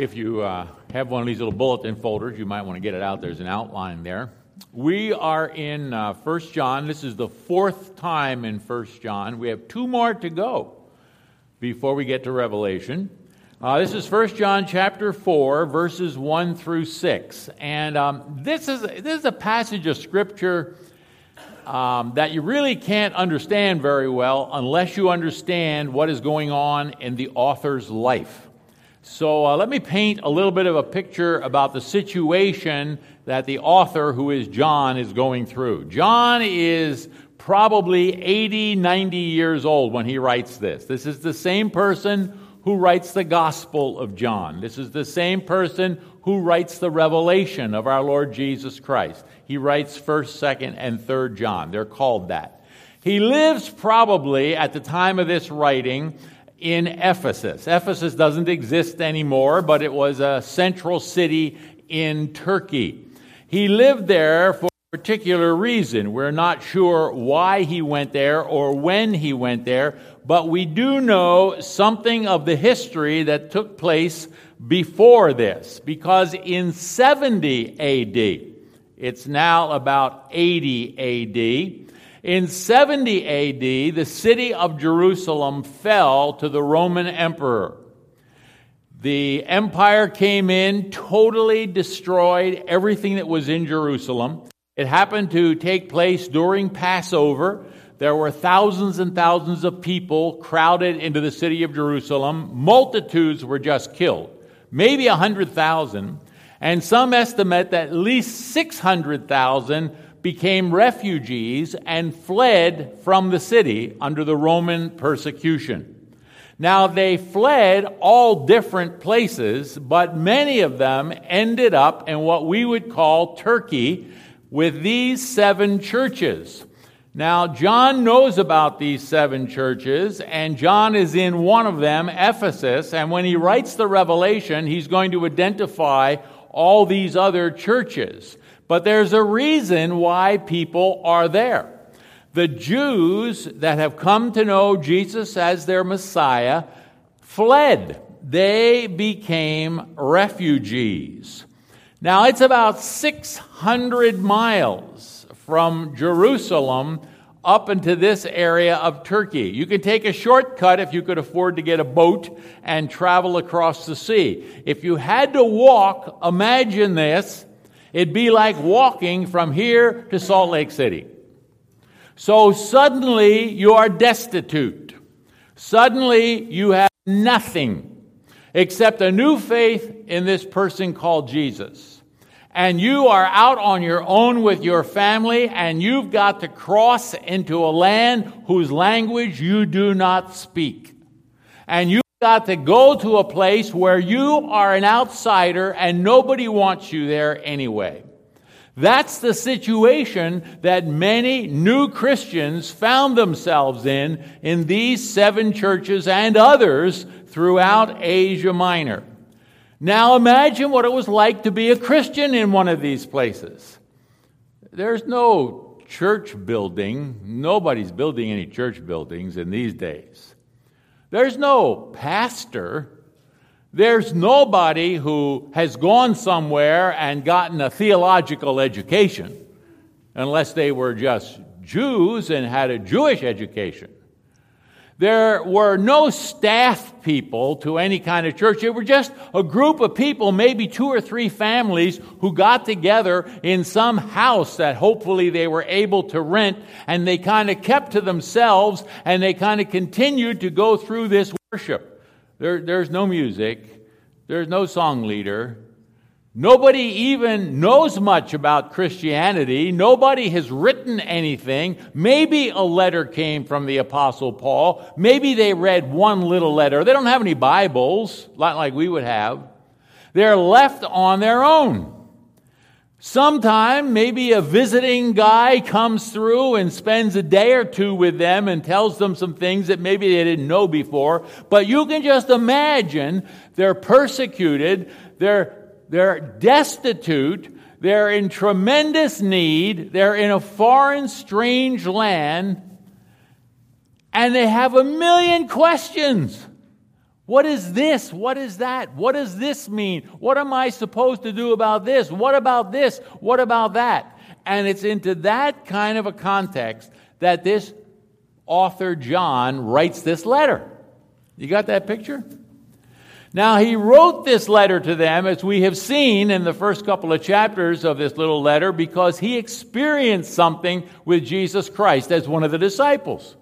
If you uh, have one of these little bulletin folders, you might want to get it out. There's an outline there. We are in uh, 1 John. This is the fourth time in 1 John. We have two more to go before we get to Revelation. Uh, this is 1 John chapter 4, verses 1 through 6. And um, this, is, this is a passage of Scripture um, that you really can't understand very well unless you understand what is going on in the author's life. So uh, let me paint a little bit of a picture about the situation that the author, who is John, is going through. John is probably 80, 90 years old when he writes this. This is the same person who writes the Gospel of John. This is the same person who writes the revelation of our Lord Jesus Christ. He writes 1st, 2nd, and 3rd John. They're called that. He lives probably at the time of this writing in Ephesus. Ephesus doesn't exist anymore, but it was a central city in Turkey. He lived there for a particular reason. We're not sure why he went there or when he went there, but we do know something of the history that took place before this, because in 70 AD, it's now about 80 AD, in 70 AD, the city of Jerusalem fell to the Roman emperor. The empire came in, totally destroyed everything that was in Jerusalem. It happened to take place during Passover. There were thousands and thousands of people crowded into the city of Jerusalem. Multitudes were just killed, maybe 100,000. And some estimate that at least 600,000 became refugees and fled from the city under the Roman persecution. Now, they fled all different places, but many of them ended up in what we would call Turkey with these seven churches. Now, John knows about these seven churches, and John is in one of them, Ephesus, and when he writes the Revelation, he's going to identify all these other churches. But there's a reason why people are there. The Jews that have come to know Jesus as their Messiah fled. They became refugees. Now, it's about 600 miles from Jerusalem up into this area of Turkey. You can take a shortcut if you could afford to get a boat and travel across the sea. If you had to walk, imagine this It'd be like walking from here to Salt Lake City. So suddenly you are destitute. Suddenly you have nothing except a new faith in this person called Jesus. And you are out on your own with your family, and you've got to cross into a land whose language you do not speak. And you got to go to a place where you are an outsider and nobody wants you there anyway. That's the situation that many new Christians found themselves in in these seven churches and others throughout Asia Minor. Now imagine what it was like to be a Christian in one of these places. There's no church building. Nobody's building any church buildings in these days. There's no pastor. There's nobody who has gone somewhere and gotten a theological education, unless they were just Jews and had a Jewish education. There were no staff people to any kind of church. It were just a group of people, maybe two or three families, who got together in some house that hopefully they were able to rent, and they kind of kept to themselves, and they kind of continued to go through this worship. There, there's no music, there's no song leader, Nobody even knows much about Christianity. Nobody has written anything. Maybe a letter came from the Apostle Paul. Maybe they read one little letter. They don't have any Bibles, like we would have. They're left on their own. Sometime, maybe a visiting guy comes through and spends a day or two with them and tells them some things that maybe they didn't know before. But you can just imagine they're persecuted. They're they're destitute. They're in tremendous need. They're in a foreign, strange land. And they have a million questions. What is this? What is that? What does this mean? What am I supposed to do about this? What about this? What about that? And it's into that kind of a context that this author, John, writes this letter. You got that picture? Now, he wrote this letter to them, as we have seen in the first couple of chapters of this little letter, because he experienced something with Jesus Christ as one of the disciples.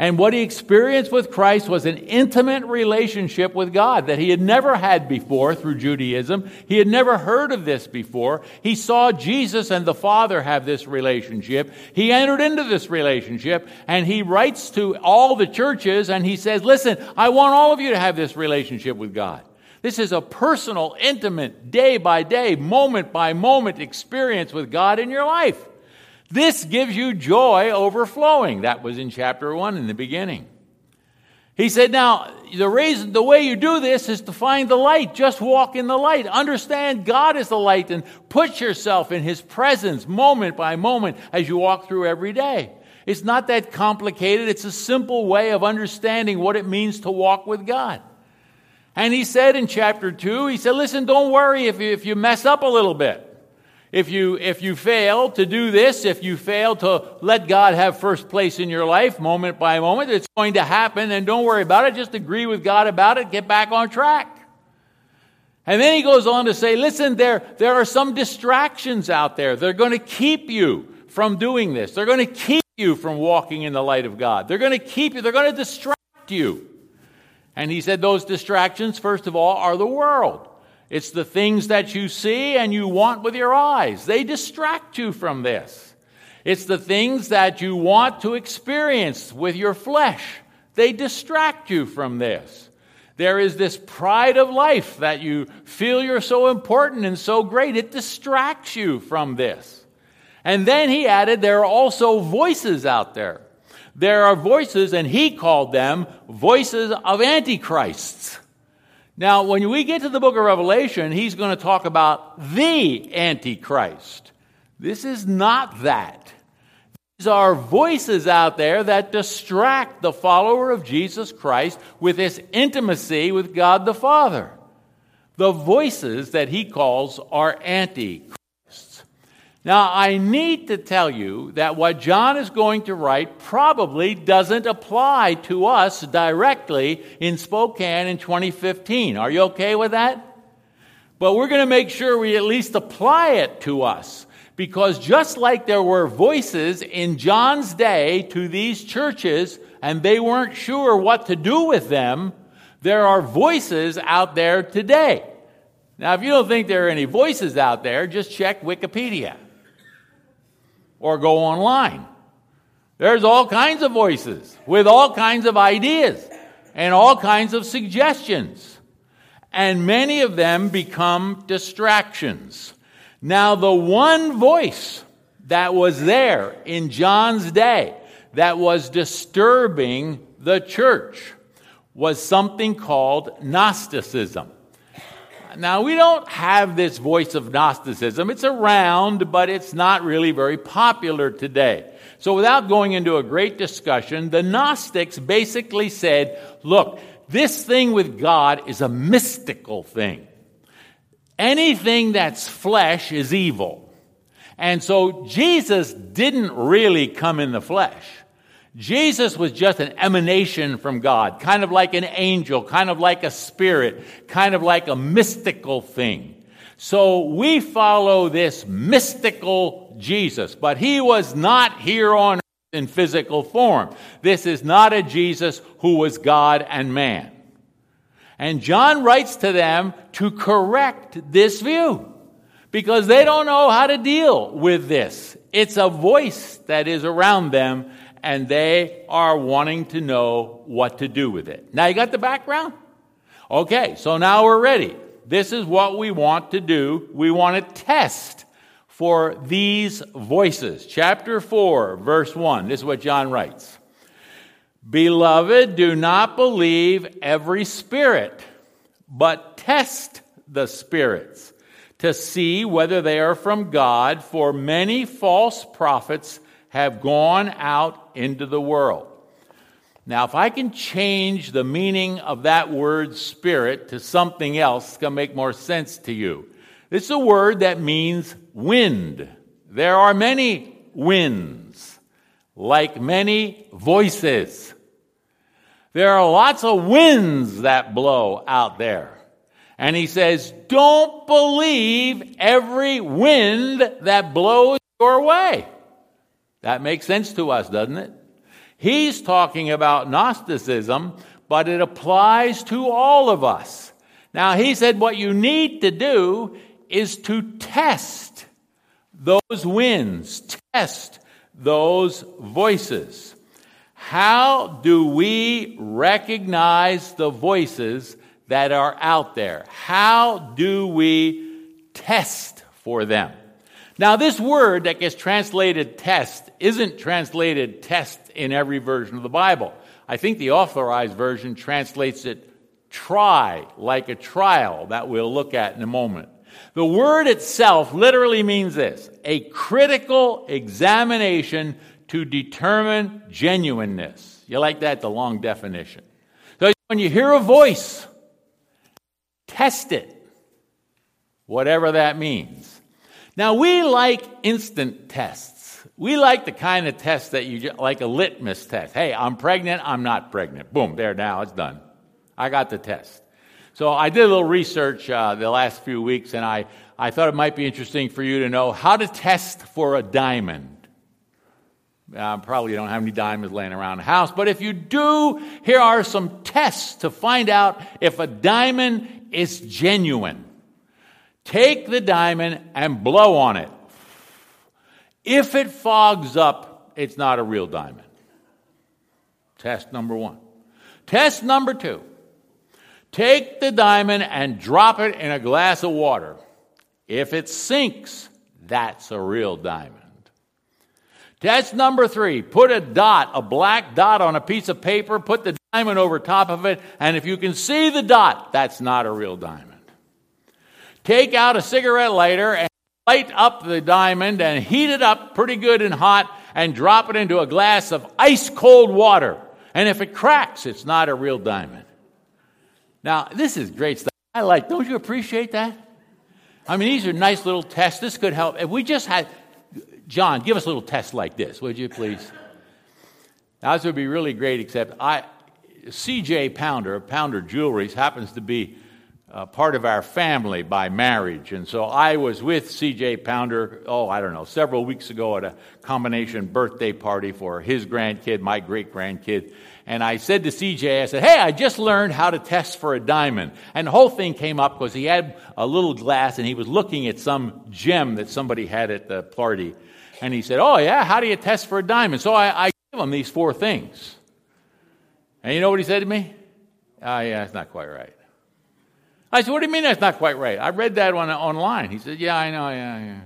And what he experienced with Christ was an intimate relationship with God that he had never had before through Judaism. He had never heard of this before. He saw Jesus and the Father have this relationship. He entered into this relationship and he writes to all the churches and he says, Listen, I want all of you to have this relationship with God. This is a personal, intimate, day by day, moment by moment experience with God in your life. This gives you joy overflowing. That was in chapter 1 in the beginning. He said, Now, the reason, the way you do this is to find the light. Just walk in the light. Understand God is the light and put yourself in His presence moment by moment as you walk through every day. It's not that complicated. It's a simple way of understanding what it means to walk with God. And he said in chapter 2, he said, Listen, don't worry if you, if you mess up a little bit. If you, if you fail to do this, if you fail to let God have first place in your life moment by moment, it's going to happen and don't worry about it. Just agree with God about it. Get back on track. And then he goes on to say, listen, there, there are some distractions out there. They're going to keep you from doing this. They're going to keep you from walking in the light of God. They're going to keep you, they're going to distract you. And he said those distractions, first of all, are the world. It's the things that you see and you want with your eyes. They distract you from this. It's the things that you want to experience with your flesh. They distract you from this. There is this pride of life that you feel you're so important and so great. It distracts you from this. And then he added, there are also voices out there. There are voices, and he called them voices of antichrists. Now, when we get to the book of Revelation, he's going to talk about the Antichrist. This is not that. These are voices out there that distract the follower of Jesus Christ with this intimacy with God the Father. The voices that he calls are antichrist. Now, I need to tell you that what John is going to write probably doesn't apply to us directly in Spokane in 2015. Are you okay with that? But we're going to make sure we at least apply it to us. Because just like there were voices in John's day to these churches, and they weren't sure what to do with them, there are voices out there today. Now, if you don't think there are any voices out there, just check Wikipedia or go online. There's all kinds of voices with all kinds of ideas and all kinds of suggestions. And many of them become distractions. Now, the one voice that was there in John's day that was disturbing the church was something called Gnosticism. Now, we don't have this voice of Gnosticism. It's around, but it's not really very popular today. So, without going into a great discussion, the Gnostics basically said, look, this thing with God is a mystical thing. Anything that's flesh is evil. And so, Jesus didn't really come in the flesh. Jesus was just an emanation from God, kind of like an angel, kind of like a spirit, kind of like a mystical thing. So we follow this mystical Jesus, but he was not here on earth in physical form. This is not a Jesus who was God and man. And John writes to them to correct this view because they don't know how to deal with this. It's a voice that is around them and they are wanting to know what to do with it. Now you got the background? Okay, so now we're ready. This is what we want to do. We want to test for these voices. Chapter 4, verse 1. This is what John writes. Beloved, do not believe every spirit, but test the spirits to see whether they are from God, for many false prophets have gone out into the world. Now, if I can change the meaning of that word spirit to something else, it's going to make more sense to you. This is a word that means wind. There are many winds, like many voices. There are lots of winds that blow out there. And he says, don't believe every wind that blows your way. That makes sense to us, doesn't it? He's talking about Gnosticism, but it applies to all of us. Now, he said what you need to do is to test those winds, test those voices. How do we recognize the voices that are out there? How do we test for them? Now, this word that gets translated test isn't translated test in every version of the Bible. I think the authorized version translates it try, like a trial that we'll look at in a moment. The word itself literally means this a critical examination to determine genuineness. You like that? The long definition. So when you hear a voice, test it, whatever that means. Now, we like instant tests. We like the kind of test that you like a litmus test. Hey, I'm pregnant, I'm not pregnant. Boom, there now, it's done. I got the test. So I did a little research uh, the last few weeks, and I, I thought it might be interesting for you to know how to test for a diamond. Uh, probably don't have any diamonds laying around the house, but if you do, here are some tests to find out if a diamond is genuine. Take the diamond and blow on it. If it fogs up, it's not a real diamond. Test number one. Test number two take the diamond and drop it in a glass of water. If it sinks, that's a real diamond. Test number three put a dot, a black dot on a piece of paper, put the diamond over top of it, and if you can see the dot, that's not a real diamond. Take out a cigarette lighter and light up the diamond and heat it up pretty good and hot and drop it into a glass of ice cold water. And if it cracks, it's not a real diamond. Now, this is great stuff. I like, don't you appreciate that? I mean, these are nice little tests. This could help. If we just had, John, give us a little test like this, would you please? Now, this would be really great, except I, CJ Pounder, Pounder Jewelries, happens to be uh, part of our family by marriage. And so I was with CJ Pounder, oh, I don't know, several weeks ago at a combination birthday party for his grandkid, my great grandkid. And I said to CJ, I said, hey, I just learned how to test for a diamond. And the whole thing came up because he had a little glass and he was looking at some gem that somebody had at the party. And he said, oh, yeah, how do you test for a diamond? So I, I gave him these four things. And you know what he said to me? Oh, yeah, it's not quite right. I said, What do you mean that's not quite right? I read that one online. He said, Yeah, I know, yeah, yeah.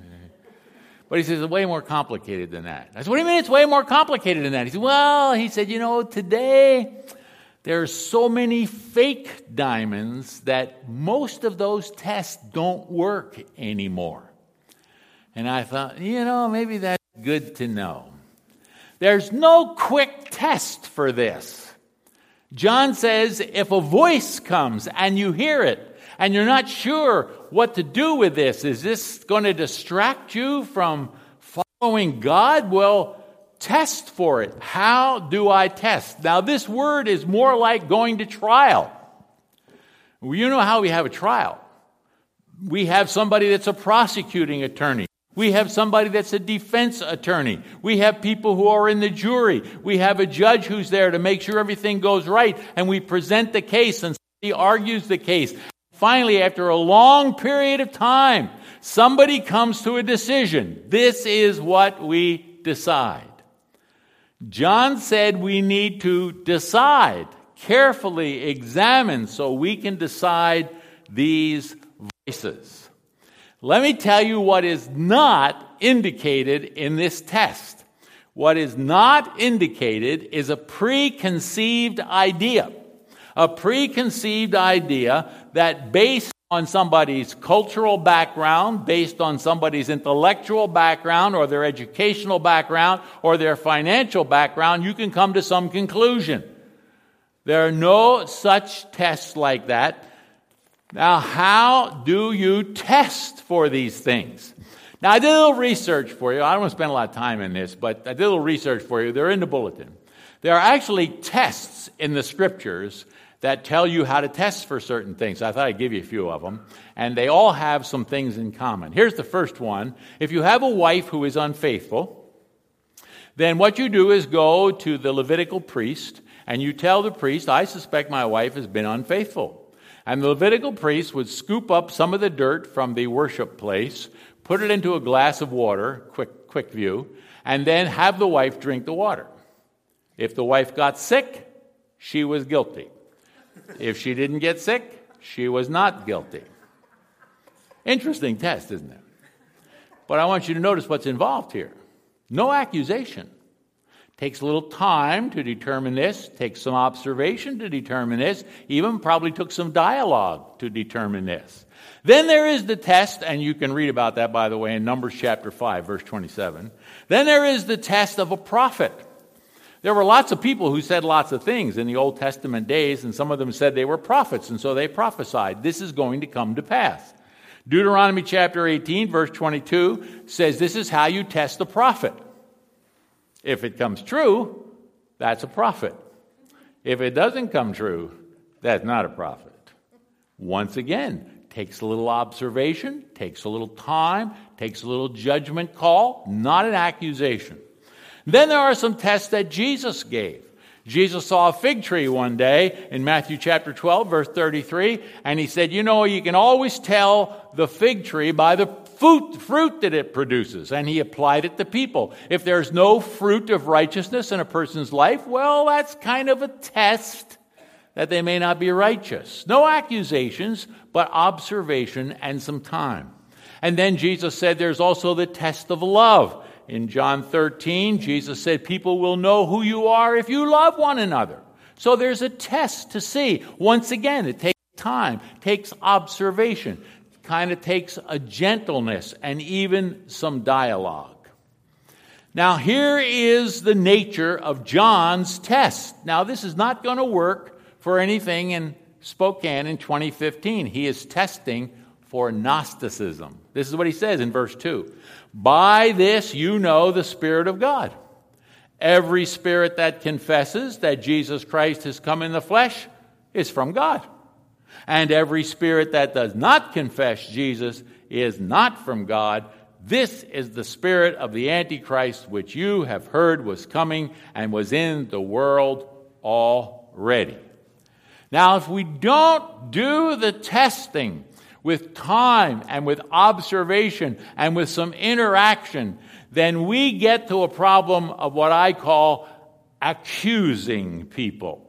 But he says, It's way more complicated than that. I said, What do you mean it's way more complicated than that? He said, Well, he said, You know, today there's so many fake diamonds that most of those tests don't work anymore. And I thought, you know, maybe that's good to know. There's no quick test for this. John says if a voice comes and you hear it, and you're not sure what to do with this. Is this going to distract you from following God? Well, test for it. How do I test? Now, this word is more like going to trial. You know how we have a trial. We have somebody that's a prosecuting attorney. We have somebody that's a defense attorney. We have people who are in the jury. We have a judge who's there to make sure everything goes right. And we present the case and he argues the case. Finally, after a long period of time, somebody comes to a decision. This is what we decide. John said we need to decide, carefully examine, so we can decide these voices. Let me tell you what is not indicated in this test. What is not indicated is a preconceived idea a preconceived idea that based on somebody's cultural background, based on somebody's intellectual background or their educational background or their financial background, you can come to some conclusion. There are no such tests like that. Now, how do you test for these things? Now, I did a little research for you. I don't want to spend a lot of time in this, but I did a little research for you. They're in the bulletin. There are actually tests in the scriptures that tell you how to test for certain things. I thought I'd give you a few of them. And they all have some things in common. Here's the first one. If you have a wife who is unfaithful, then what you do is go to the Levitical priest and you tell the priest, I suspect my wife has been unfaithful. And the Levitical priest would scoop up some of the dirt from the worship place, put it into a glass of water, quick, quick view, and then have the wife drink the water. If the wife got sick, she was guilty. If she didn't get sick, she was not guilty. Interesting test, isn't it? But I want you to notice what's involved here. No accusation. Takes a little time to determine this, takes some observation to determine this, even probably took some dialogue to determine this. Then there is the test, and you can read about that, by the way, in Numbers chapter 5, verse 27. Then there is the test of a prophet. There were lots of people who said lots of things in the Old Testament days, and some of them said they were prophets, and so they prophesied, This is going to come to pass. Deuteronomy chapter 18, verse 22 says, This is how you test a prophet. If it comes true, that's a prophet. If it doesn't come true, that's not a prophet. Once again, takes a little observation, takes a little time, takes a little judgment call, not an accusation. Then there are some tests that Jesus gave. Jesus saw a fig tree one day in Matthew chapter 12, verse 33, and he said, You know, you can always tell the fig tree by the fruit, fruit that it produces. And he applied it to people. If there's no fruit of righteousness in a person's life, well, that's kind of a test that they may not be righteous. No accusations, but observation and some time. And then Jesus said there's also the test of love. In John 13, Jesus said, People will know who you are if you love one another. So there's a test to see. Once again, it takes time, takes observation, kind of takes a gentleness and even some dialogue. Now, here is the nature of John's test. Now, this is not going to work for anything in Spokane in 2015. He is testing for Gnosticism. This is what he says in verse 2 By this you know the Spirit of God. Every spirit that confesses that Jesus Christ has come in the flesh is from God. And every spirit that does not confess Jesus is not from God. This is the spirit of the Antichrist, which you have heard was coming and was in the world already. Now, if we don't do the testing with time and with observation and with some interaction, then we get to a problem of what I call accusing people.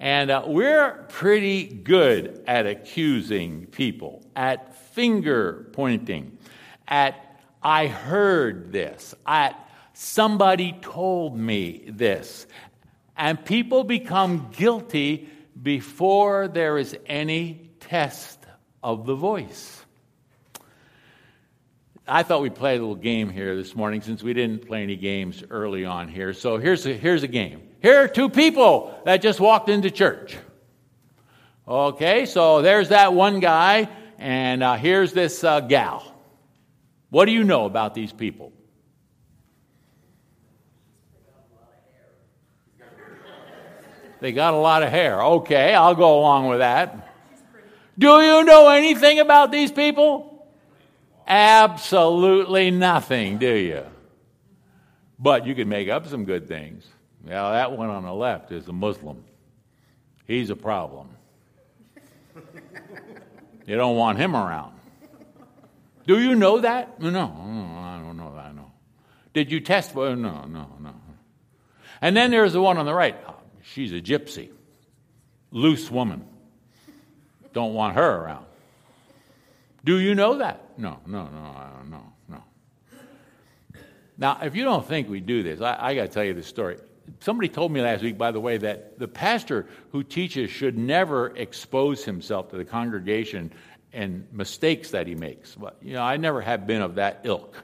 And uh, we're pretty good at accusing people, at finger pointing, at I heard this, at somebody told me this. And people become guilty before there is any test of the voice. I thought we'd play a little game here this morning since we didn't play any games early on here. So here's a, here's a game. Here are two people that just walked into church. Okay, so there's that one guy, and uh, here's this uh, gal. What do you know about these people? They got a lot of hair. Okay, I'll go along with that. Do you know anything about these people? Absolutely nothing, do you? But you can make up some good things. Now, that one on the left is a Muslim. He's a problem. you don't want him around. Do you know that? No, no, I don't know that. No. Did you test? Well, no, no, no. And then there's the one on the right. She's a gypsy, loose woman. Don't want her around. Do you know that? No, no, no, no, no. Now, if you don't think we do this, I, I got to tell you this story somebody told me last week, by the way, that the pastor who teaches should never expose himself to the congregation and mistakes that he makes. But, you know, I never have been of that ilk.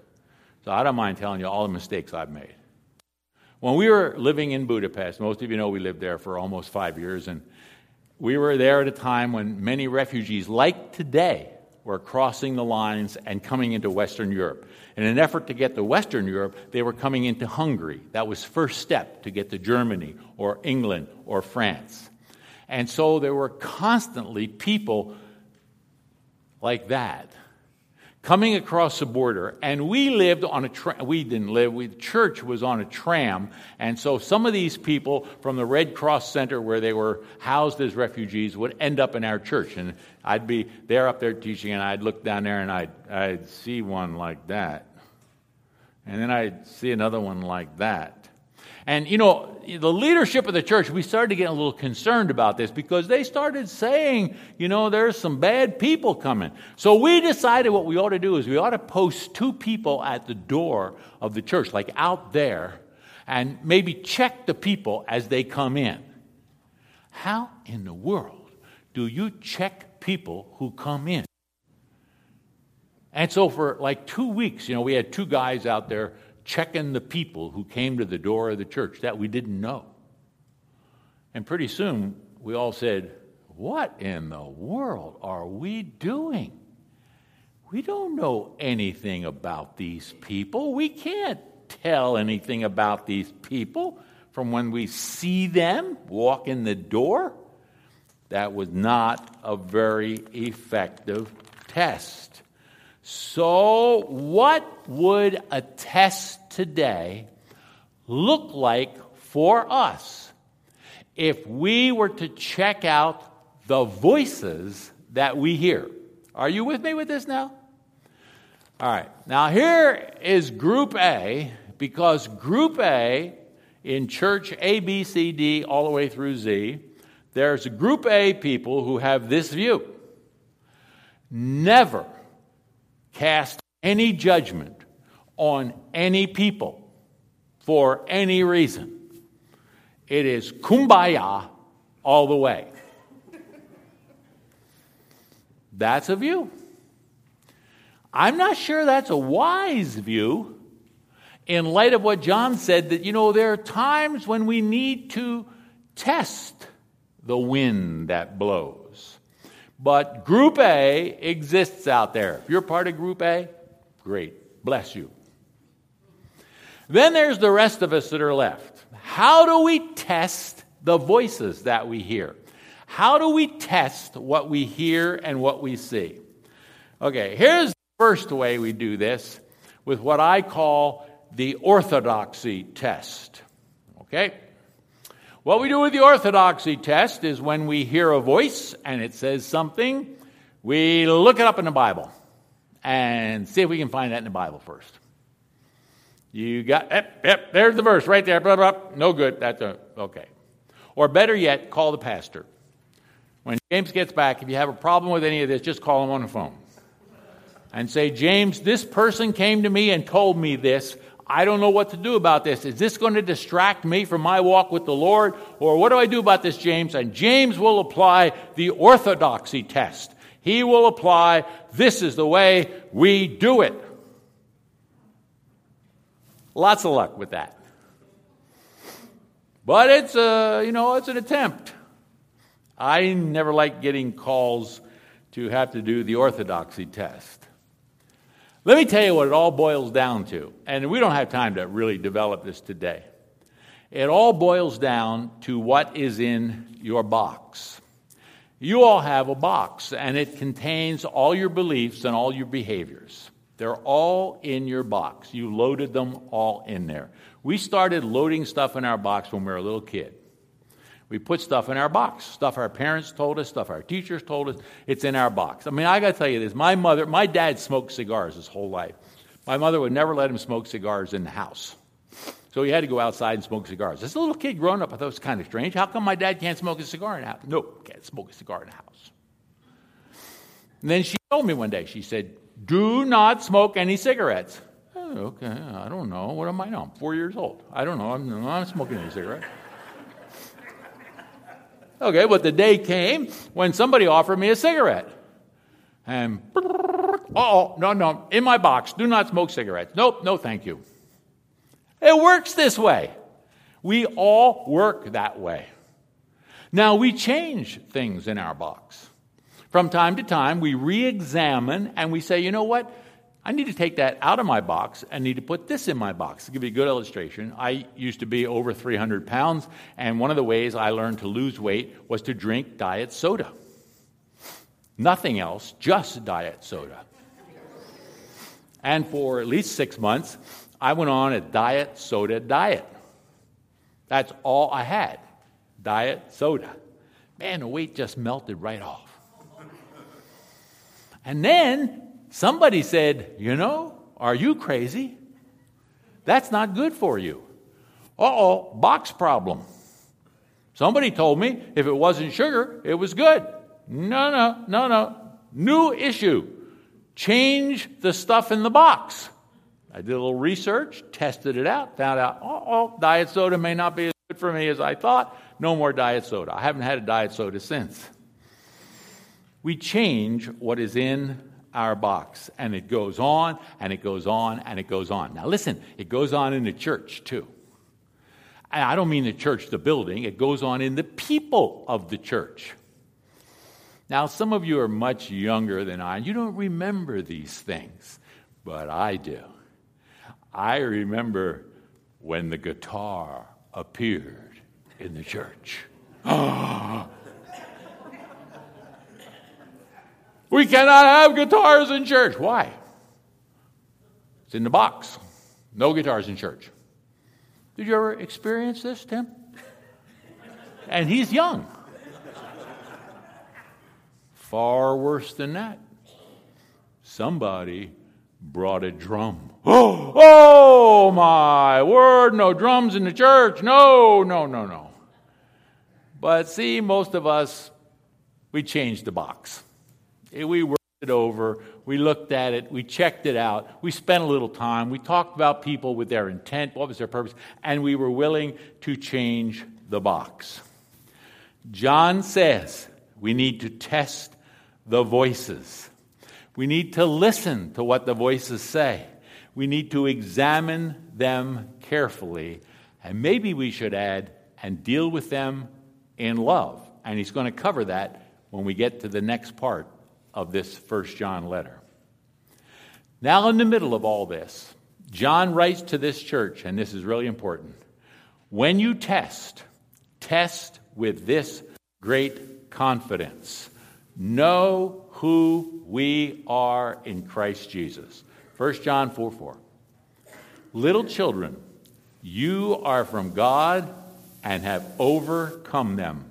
So I don't mind telling you all the mistakes I've made. When we were living in Budapest, most of you know we lived there for almost five years, and we were there at a time when many refugees, like today, were crossing the lines and coming into Western Europe. In an effort to get to Western Europe, they were coming into Hungary. That was first step to get to Germany or England or France. And so there were constantly people like that coming across the border and we lived on a tram we didn't live we, the church was on a tram and so some of these people from the red cross center where they were housed as refugees would end up in our church and i'd be there up there teaching and i'd look down there and i'd, I'd see one like that and then I'd see another one like that. And, you know, the leadership of the church, we started to get a little concerned about this because they started saying, you know, there's some bad people coming. So we decided what we ought to do is we ought to post two people at the door of the church, like out there, and maybe check the people as they come in. How in the world do you check people who come in? And so for like two weeks, you know, we had two guys out there checking the people who came to the door of the church that we didn't know. And pretty soon we all said, What in the world are we doing? We don't know anything about these people. We can't tell anything about these people from when we see them walk in the door. That was not a very effective test. So, what would a test today look like for us if we were to check out the voices that we hear? Are you with me with this now? All right. Now, here is Group A, because Group A in church A, B, C, D, all the way through Z, there's Group A people who have this view. Never cast any judgment on any people for any reason. It is kumbaya all the way. That's a view. I'm not sure that's a wise view in light of what John said that, you know, there are times when we need to test the wind that blows. But Group A exists out there. If you're part of Group A, great. Bless you. Then there's the rest of us that are left. How do we test the voices that we hear? How do we test what we hear and what we see? Okay, here's the first way we do this with what I call the orthodoxy test. Okay? What we do with the orthodoxy test is when we hear a voice and it says something, we look it up in the Bible and see if we can find that in the Bible first. You got, yep, yep, there's the verse right there, blah, blah, blah. no good, that's a, okay. Or better yet, call the pastor. When James gets back, if you have a problem with any of this, just call him on the phone and say, James, this person came to me and told me this. I don't know what to do about this. Is this going to distract me from my walk with the Lord? Or what do I do about this, James? And James will apply the orthodoxy test. He will apply, this is the way we do it. Lots of luck with that. But it's a, you know, it's an attempt. I never like getting calls to have to do the orthodoxy test. Let me tell you what it all boils down to. And we don't have time to really develop this today. It all boils down to what is in your box. You all have a box, and it contains all your beliefs and all your behaviors. They're all in your box. You loaded them all in there. We started loading stuff in our box when we were a little kid. We put stuff in our box, stuff our parents told us, stuff our teachers told us. It's in our box. I mean, I got to tell you this. My mother, my dad smoked cigars his whole life. My mother would never let him smoke cigars in the house. So he had to go outside and smoke cigars. As a little kid growing up, I thought it was kind of strange. How come my dad can't smoke a cigar in the house? No, can't smoke a cigar in the house. And then she told me one day, she said, Do not smoke any cigarettes. Okay, I don't know. What am I now? I'm four years old. I don't know. I'm not smoking any cigarettes. Okay, but the day came when somebody offered me a cigarette. And, oh, no, no, in my box, do not smoke cigarettes. Nope, no, thank you. It works this way. We all work that way. Now, we change things in our box. From time to time, we re examine and we say, you know what? I need to take that out of my box and need to put this in my box. To give you a good illustration, I used to be over 300 pounds, and one of the ways I learned to lose weight was to drink diet soda. Nothing else, just diet soda. And for at least six months, I went on a diet soda diet. That's all I had diet soda. Man, the weight just melted right off. And then somebody said, You know, are you crazy? That's not good for you. Uh oh, box problem. Somebody told me if it wasn't sugar, it was good. No, no, no, no. New issue. Change the stuff in the box. I did a little research, tested it out, found out, oh, oh, diet soda may not be as good for me as I thought. No more diet soda. I haven't had a diet soda since. We change what is in our box, and it goes on, and it goes on, and it goes on. Now, listen, it goes on in the church too. I don't mean the church, the building, it goes on in the people of the church. Now, some of you are much younger than I, and you don't remember these things, but I do. I remember when the guitar appeared in the church. Ah! We cannot have guitars in church. Why? It's in the box. No guitars in church. Did you ever experience this, Tim? And he's young. Far worse than that. Somebody brought a drum. Oh, oh my word, no drums in the church. No, no, no, no. But see, most of us, we changed the box. Eh, we worked it over, we looked at it, we checked it out, we spent a little time, we talked about people with their intent, what was their purpose, and we were willing to change the box. John says we need to test the voices. We need to listen to what the voices say. We need to examine them carefully. And maybe we should add, and deal with them in love. And he's going to cover that when we get to the next part of this First John letter. Now, in the middle of all this, John writes to this church, and this is really important. When you test, test with this great confidence. Know who we are in Christ Jesus. 1 John 4 4. Little children, you are from God and have overcome them.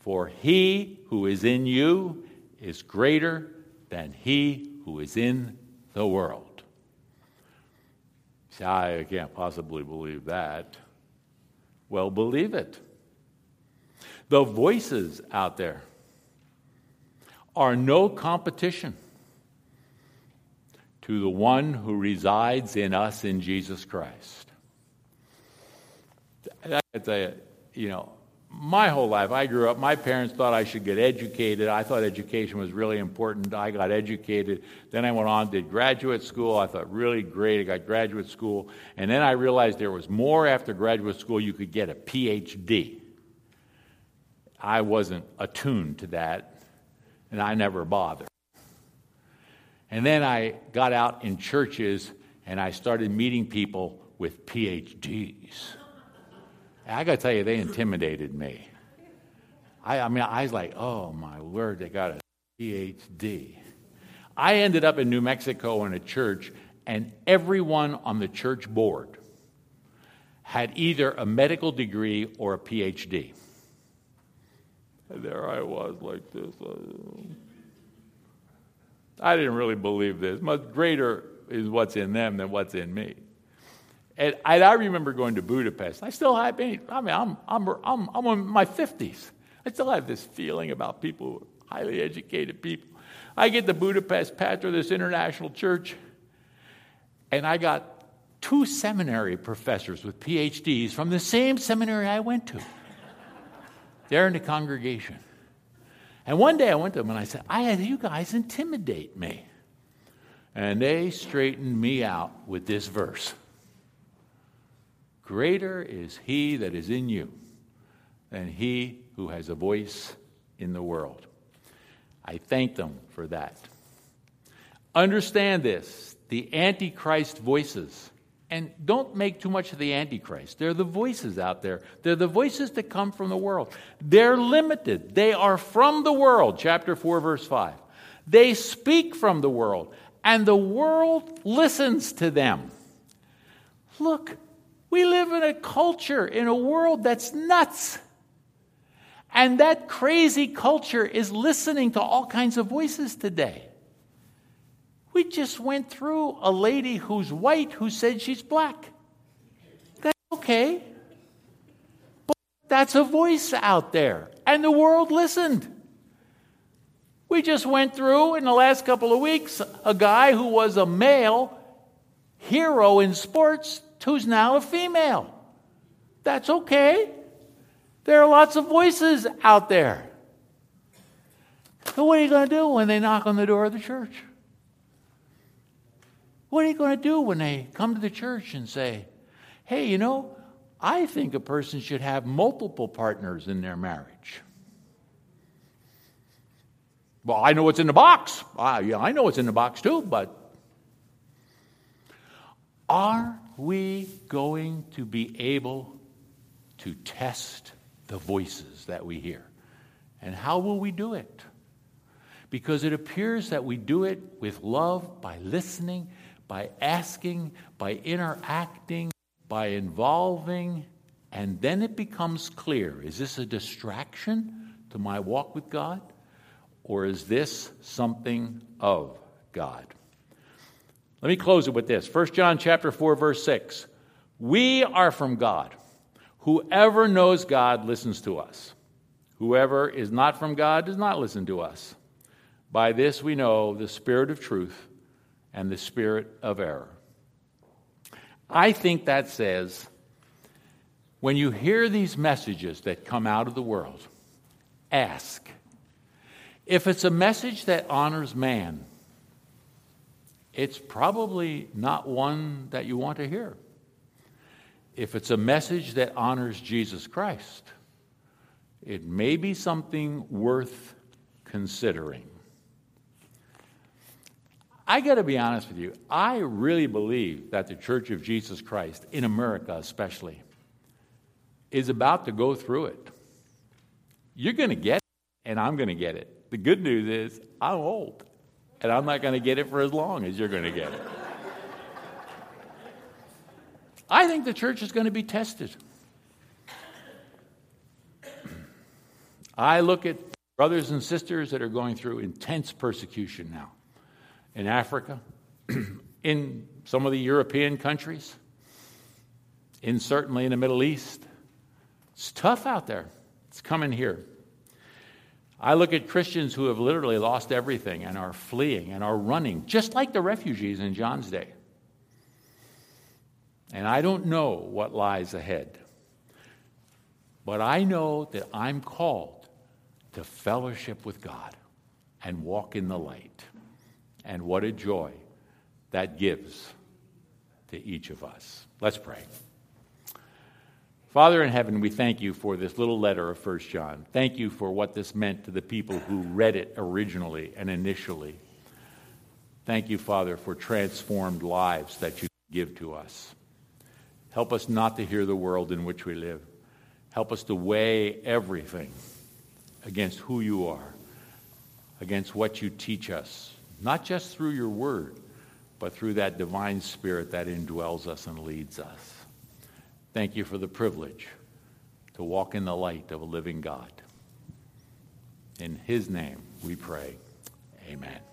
For he who is in you is greater than he who is in the world. See, I can't possibly believe that. Well, believe it. The voices out there are no competition to the one who resides in us in Jesus Christ. Tell you, you know, my whole life, I grew up, my parents thought I should get educated. I thought education was really important. I got educated. Then I went on, did graduate school. I thought, really great. I got graduate school. And then I realized there was more after graduate school. You could get a PhD. I wasn't attuned to that and I never bothered. And then I got out in churches and I started meeting people with PhDs. I got to tell you, they intimidated me. I, I mean, I was like, oh my word, they got a PhD. I ended up in New Mexico in a church, and everyone on the church board had either a medical degree or a PhD. And there I was like this. Uh, I didn't really believe this. Much greater is what's in them than what's in me. And I, remember going to Budapest. I still have, I mean, I'm, I'm, I'm, I'm in my 50s. I still have this feeling about people, highly educated people. I get to Budapest, pastor this international church, and I got two seminary professors with PhDs from the same seminary I went to They're in the congregation. And one day I went to them and I said, I had you guys intimidate me. And they straightened me out with this verse Greater is he that is in you than he who has a voice in the world. I thank them for that. Understand this the Antichrist voices. And don't make too much of the Antichrist. They're the voices out there. They're the voices that come from the world. They're limited. They are from the world, chapter 4, verse 5. They speak from the world, and the world listens to them. Look, we live in a culture, in a world that's nuts. And that crazy culture is listening to all kinds of voices today. We just went through a lady who's white who said she's black. That's okay. But that's a voice out there, and the world listened. We just went through in the last couple of weeks a guy who was a male hero in sports who's now a female. That's okay. There are lots of voices out there. So, what are you going to do when they knock on the door of the church? What are you going to do when they come to the church and say, hey, you know, I think a person should have multiple partners in their marriage? Well, I know what's in the box. Uh, yeah, I know what's in the box too, but are we going to be able to test the voices that we hear? And how will we do it? Because it appears that we do it with love by listening, by asking, by interacting, by involving, and then it becomes clear is this a distraction to my walk with God? Or is this something of God? Let me close it with this. 1 John chapter 4 verse 6. We are from God. Whoever knows God listens to us. Whoever is not from God does not listen to us. By this we know the spirit of truth and the spirit of error. I think that says when you hear these messages that come out of the world, ask. If it's a message that honors man, it's probably not one that you want to hear. If it's a message that honors Jesus Christ, it may be something worth considering. I got to be honest with you, I really believe that the Church of Jesus Christ, in America especially, is about to go through it. You're going to get it, and I'm going to get it. The good news is, I'm old and I'm not going to get it for as long as you're going to get it. I think the church is going to be tested. I look at brothers and sisters that are going through intense persecution now in Africa, in some of the European countries, in certainly in the Middle East. It's tough out there. It's coming here. I look at Christians who have literally lost everything and are fleeing and are running, just like the refugees in John's day. And I don't know what lies ahead. But I know that I'm called to fellowship with God and walk in the light. And what a joy that gives to each of us. Let's pray. Father in heaven, we thank you for this little letter of 1 John. Thank you for what this meant to the people who read it originally and initially. Thank you, Father, for transformed lives that you give to us. Help us not to hear the world in which we live. Help us to weigh everything against who you are, against what you teach us, not just through your word, but through that divine spirit that indwells us and leads us. Thank you for the privilege to walk in the light of a living God. In his name we pray. Amen.